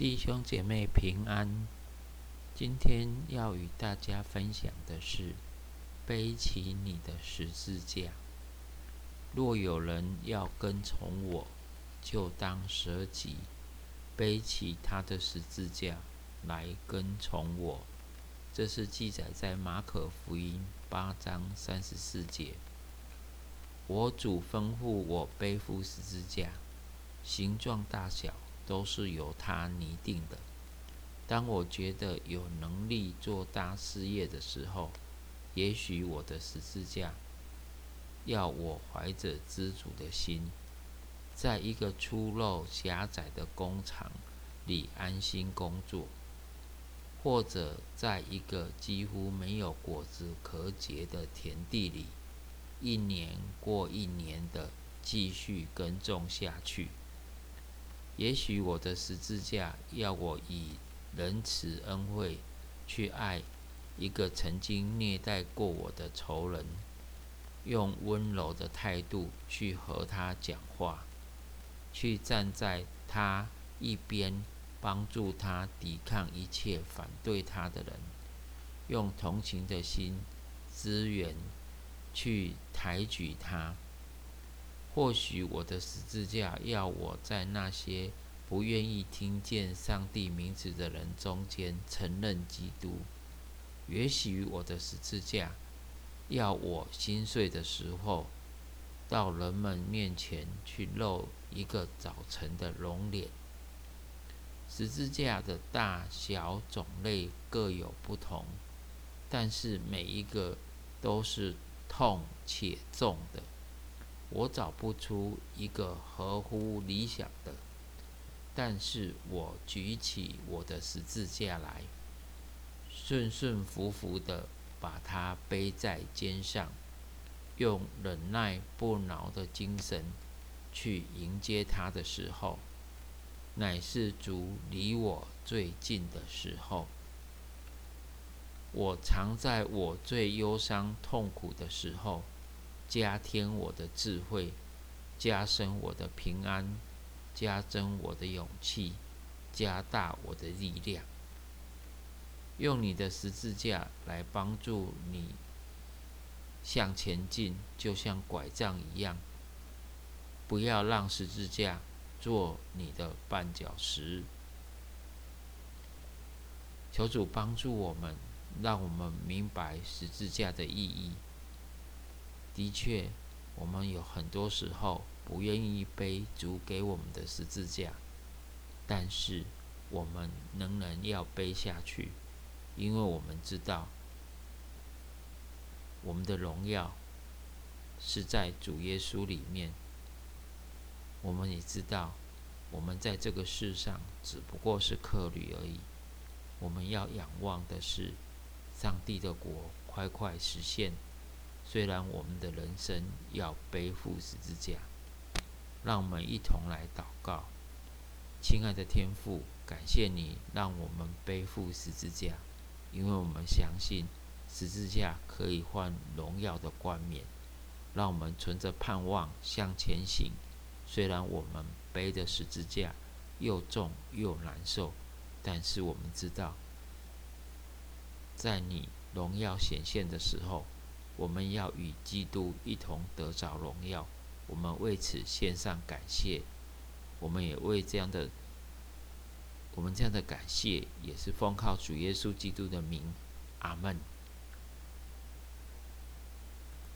弟兄姐妹平安。今天要与大家分享的是：背起你的十字架。若有人要跟从我，就当舍己，背起他的十字架来跟从我。这是记载在马可福音八章三十四节。我主吩咐我背负十字架，形状大小都是由他拟定的。当我觉得有能力做大事业的时候，也许我的十字架要我怀着知足的心，在一个粗陋狭窄的工厂里安心工作，或者在一个几乎没有果子可结的田地里，一年过一年的继续耕种下去。也许我的十字架要我以仁慈恩惠，去爱一个曾经虐待过我的仇人，用温柔的态度去和他讲话，去站在他一边，帮助他抵抗一切反对他的人，用同情的心支援，去抬举他。或许我的十字架要我在那些。不愿意听见上帝名字的人中间承认基督，也许我的十字架要我心碎的时候，到人们面前去露一个早晨的容脸。十字架的大小种类各有不同，但是每一个都是痛且重的。我找不出一个合乎理想的。但是我举起我的十字架来，顺顺服服的把它背在肩上，用忍耐不挠的精神去迎接它的时候，乃是主离我最近的时候。我常在我最忧伤痛苦的时候，加添我的智慧，加深我的平安。加增我的勇气，加大我的力量。用你的十字架来帮助你向前进，就像拐杖一样。不要让十字架做你的绊脚石。求主帮助我们，让我们明白十字架的意义。的确，我们有很多时候。不愿意背主给我们的十字架，但是我们仍然要背下去，因为我们知道我们的荣耀是在主耶稣里面。我们也知道，我们在这个世上只不过是客旅而已。我们要仰望的是上帝的国快快实现。虽然我们的人生要背负十字架。让我们一同来祷告，亲爱的天父，感谢你让我们背负十字架，因为我们相信十字架可以换荣耀的冠冕。让我们存着盼望向前行。虽然我们背着十字架又重又难受，但是我们知道，在你荣耀显现的时候，我们要与基督一同得着荣耀。我们为此献上感谢，我们也为这样的，我们这样的感谢，也是奉靠主耶稣基督的名，阿门。